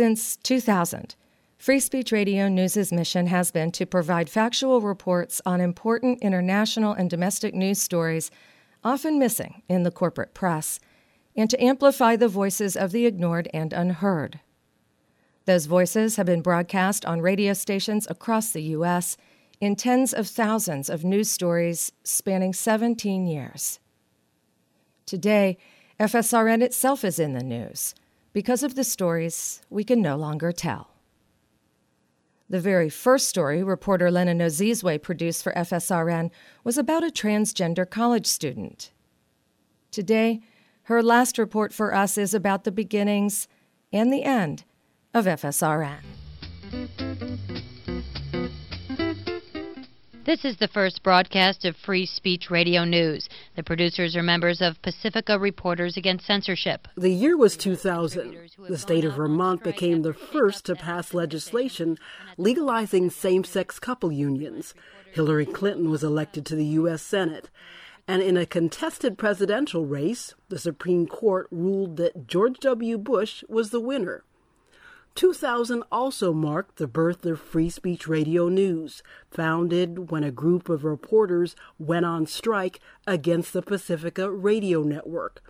Since 2000, Free Speech Radio News' mission has been to provide factual reports on important international and domestic news stories often missing in the corporate press, and to amplify the voices of the ignored and unheard. Those voices have been broadcast on radio stations across the U.S. in tens of thousands of news stories spanning 17 years. Today, FSRN itself is in the news because of the stories we can no longer tell. The very first story reporter Lena Nozizwe produced for FSRN was about a transgender college student. Today, her last report for us is about the beginnings and the end of FSRN. This is the first broadcast of Free Speech Radio News. The producers are members of Pacifica Reporters Against Censorship. The year was 2000. The state of Vermont became the first to pass legislation legalizing same sex couple unions. Hillary Clinton was elected to the U.S. Senate. And in a contested presidential race, the Supreme Court ruled that George W. Bush was the winner. 2000 also marked the birth of Free Speech Radio News, founded when a group of reporters went on strike against the Pacifica Radio Network.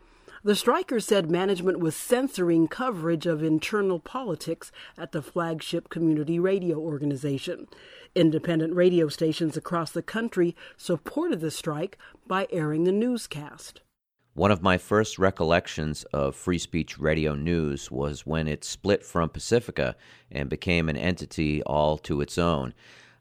The strikers said management was censoring coverage of internal politics at the flagship community radio organization. Independent radio stations across the country supported the strike by airing the newscast. One of my first recollections of Free Speech Radio News was when it split from Pacifica and became an entity all to its own.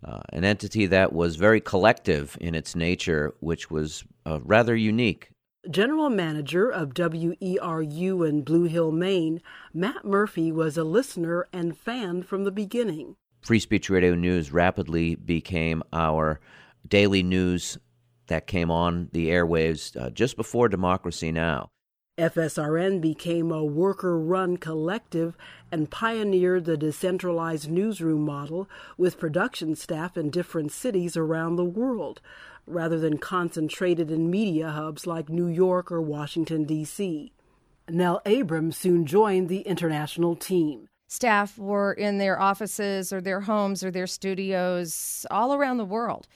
Uh, an entity that was very collective in its nature, which was uh, rather unique. General manager of WERU in Blue Hill, Maine, Matt Murphy was a listener and fan from the beginning. Free Speech Radio News rapidly became our daily news that came on the airwaves uh, just before Democracy Now! FSRN became a worker run collective and pioneered the decentralized newsroom model with production staff in different cities around the world, rather than concentrated in media hubs like New York or Washington, D.C. Nell Abrams soon joined the international team. Staff were in their offices or their homes or their studios all around the world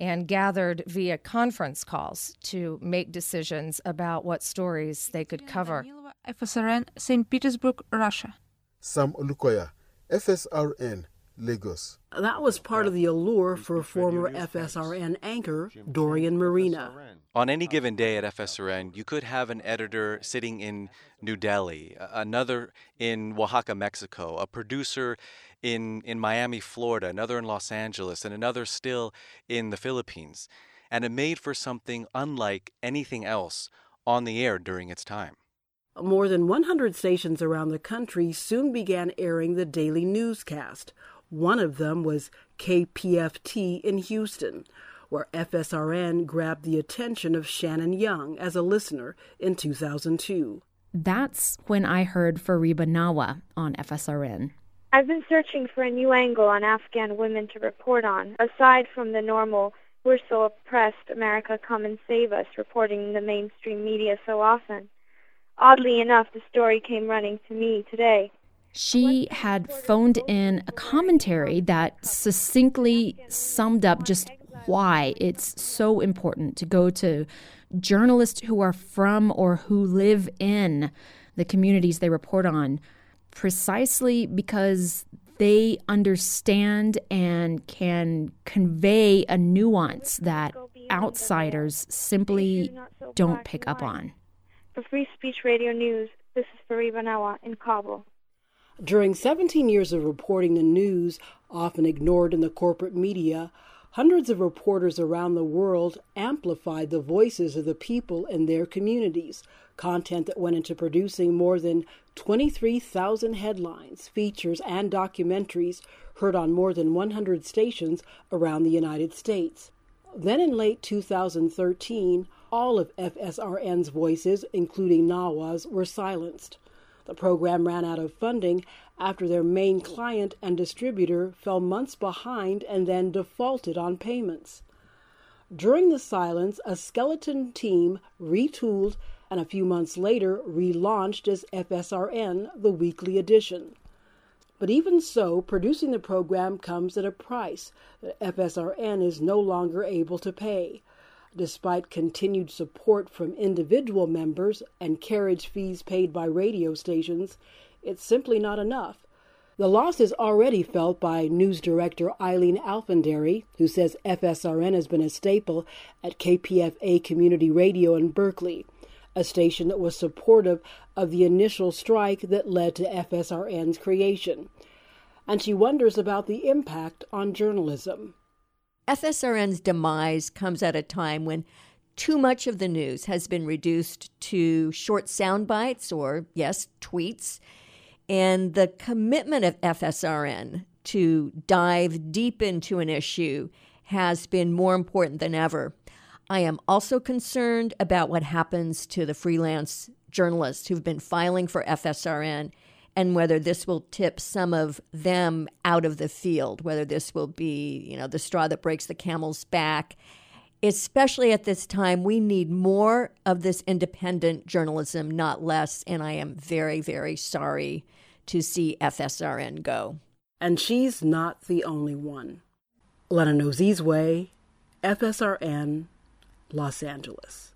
and gathered via conference calls to make decisions about what stories they could cover. FSRN, St. Petersburg, Russia. Sam Olukoya, FSRN, Lagos. That was part of the allure for former FSRN anchor Dorian Merina. On any given day at FSRN, you could have an editor sitting in New Delhi, another in Oaxaca, Mexico, a producer in, in Miami, Florida, another in Los Angeles, and another still in the Philippines. And it made for something unlike anything else on the air during its time. More than 100 stations around the country soon began airing the daily newscast. One of them was KPFT in Houston, where FSRN grabbed the attention of Shannon Young as a listener in 2002. That's when I heard Fariba Nawa on FSRN. I've been searching for a new angle on Afghan women to report on, aside from the normal we're so oppressed, America come and save us reporting in the mainstream media so often. Oddly enough, the story came running to me today. She had phoned in a commentary that succinctly summed up just why it's so important to go to journalists who are from or who live in the communities they report on precisely because they understand and can convey a nuance that outsiders simply don't pick up on. For Free Speech Radio News, this is Fariba Nawa in Kabul. During 17 years of reporting the news, often ignored in the corporate media, hundreds of reporters around the world amplified the voices of the people in their communities, content that went into producing more than 23,000 headlines, features, and documentaries heard on more than 100 stations around the United States. Then in late 2013, all of FSRN's voices, including Nawa's, were silenced. The program ran out of funding after their main client and distributor fell months behind and then defaulted on payments. During the silence, a skeleton team retooled and a few months later relaunched as FSRN, the weekly edition. But even so, producing the program comes at a price that FSRN is no longer able to pay. Despite continued support from individual members and carriage fees paid by radio stations, it's simply not enough. The loss is already felt by news director Eileen Alfandary, who says FSRN has been a staple at KPFA Community Radio in Berkeley, a station that was supportive of the initial strike that led to FSRN's creation. And she wonders about the impact on journalism. FSRN's demise comes at a time when too much of the news has been reduced to short sound bites or, yes, tweets. And the commitment of FSRN to dive deep into an issue has been more important than ever. I am also concerned about what happens to the freelance journalists who've been filing for FSRN and whether this will tip some of them out of the field, whether this will be, you know, the straw that breaks the camel's back. Especially at this time, we need more of this independent journalism, not less. And I am very, very sorry to see FSRN go. And she's not the only one. Lena Nozizwe, FSRN, Los Angeles.